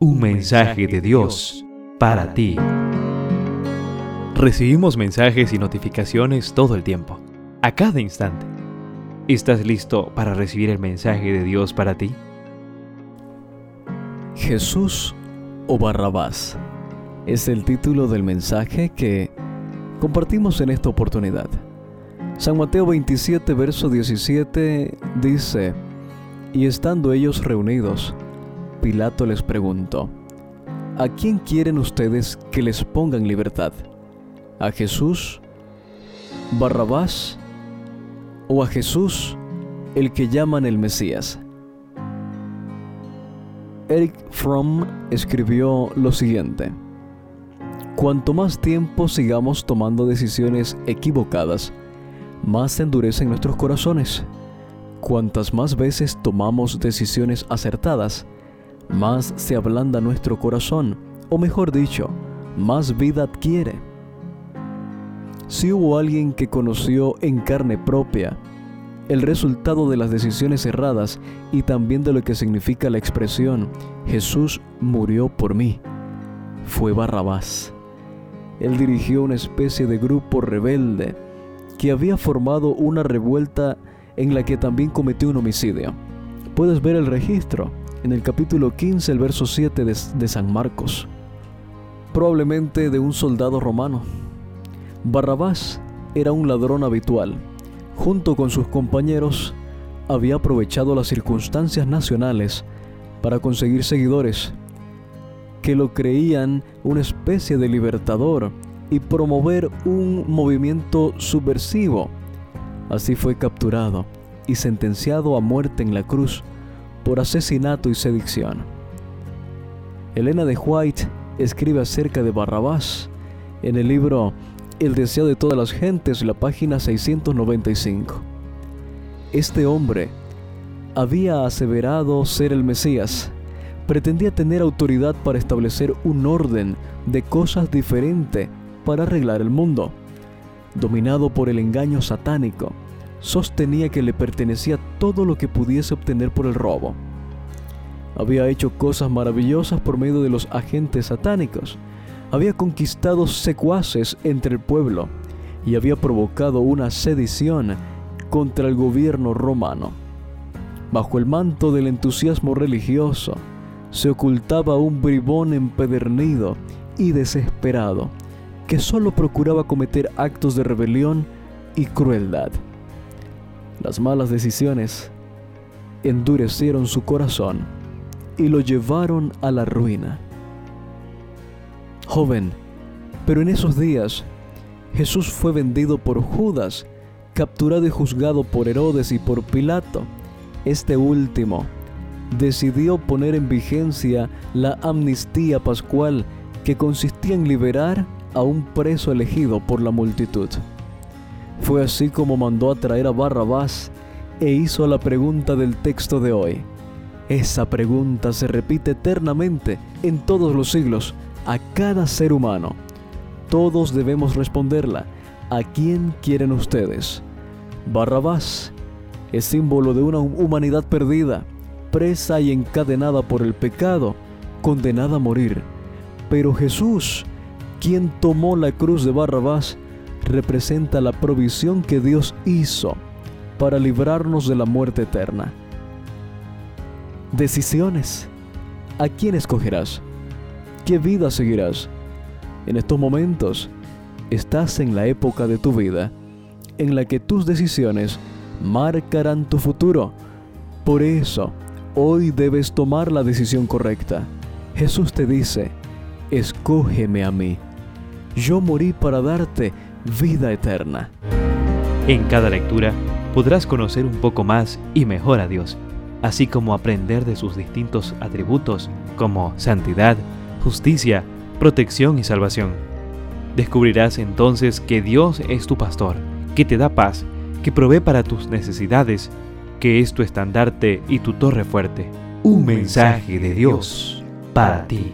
Un mensaje de Dios para ti. Recibimos mensajes y notificaciones todo el tiempo, a cada instante. ¿Estás listo para recibir el mensaje de Dios para ti? Jesús o Barrabás es el título del mensaje que compartimos en esta oportunidad. San Mateo 27, verso 17 dice, y estando ellos reunidos, Pilato les preguntó, ¿A quién quieren ustedes que les pongan libertad? ¿A Jesús, Barrabás o a Jesús, el que llaman el Mesías? Eric Fromm escribió lo siguiente, Cuanto más tiempo sigamos tomando decisiones equivocadas, más se endurecen nuestros corazones. Cuantas más veces tomamos decisiones acertadas, más se ablanda nuestro corazón, o mejor dicho, más vida adquiere. Si hubo alguien que conoció en carne propia el resultado de las decisiones erradas y también de lo que significa la expresión Jesús murió por mí, fue Barrabás. Él dirigió una especie de grupo rebelde que había formado una revuelta en la que también cometió un homicidio. Puedes ver el registro en el capítulo 15, el verso 7 de, San Marcos, probablemente de un soldado romano. Barrabás era un ladrón habitual. Junto con sus compañeros, había aprovechado las circunstancias nacionales para conseguir seguidores que lo creían una especie de libertador y promover un movimiento subversivo. Así fue capturado y sentenciado a muerte en la cruz por asesinato y sedición. Elena de White escribe acerca de Barrabás en el libro El deseo de todas las gentes, la página 695. Este hombre había aseverado ser el Mesías, pretendía tener autoridad para establecer un orden de cosas diferente para arreglar el mundo. Dominado por el engaño satánico, sostenía que le pertenecía todo lo que pudiese obtener por el robo. Había hecho cosas maravillosas por medio de los agentes satánicos. Había conquistado secuaces entre el pueblo y había provocado una sedición contra el gobierno romano. Bajo el manto del entusiasmo religioso se ocultaba un bribón empedernido y desesperado que solo procuraba cometer actos de rebelión y crueldad. Las malas decisiones endurecieron su corazón y lo llevaron a la ruina. Joven, pero en esos días Jesús fue vendido por Judas, capturado y juzgado por Herodes y por Pilato. Este último decidió poner en vigencia la amnistía pascual que consistía en liberar a un preso elegido por la multitud. Fue así como mandó a traer a Barrabás e hizo la pregunta del texto de hoy. Esa pregunta se repite eternamente en todos los siglos a cada ser humano. Todos debemos responderla. ¿A quién quieren ustedes? Barrabás es símbolo de una humanidad perdida, presa y encadenada por el pecado, condenada a morir. Pero Jesús, quien tomó la cruz de Barrabás, representa la provisión que Dios hizo para librarnos de la muerte eterna. Decisiones. ¿A quién escogerás? ¿Qué vida seguirás? En estos momentos, estás en la época de tu vida en la que tus decisiones marcarán tu futuro. Por eso, hoy debes tomar la decisión correcta. Jesús te dice, escógeme a mí. Yo morí para darte vida eterna. En cada lectura podrás conocer un poco más y mejor a Dios, así como aprender de sus distintos atributos como santidad, justicia, protección y salvación. Descubrirás entonces que Dios es tu pastor, que te da paz, que provee para tus necesidades, que es tu estandarte y tu torre fuerte. Un mensaje de Dios para ti.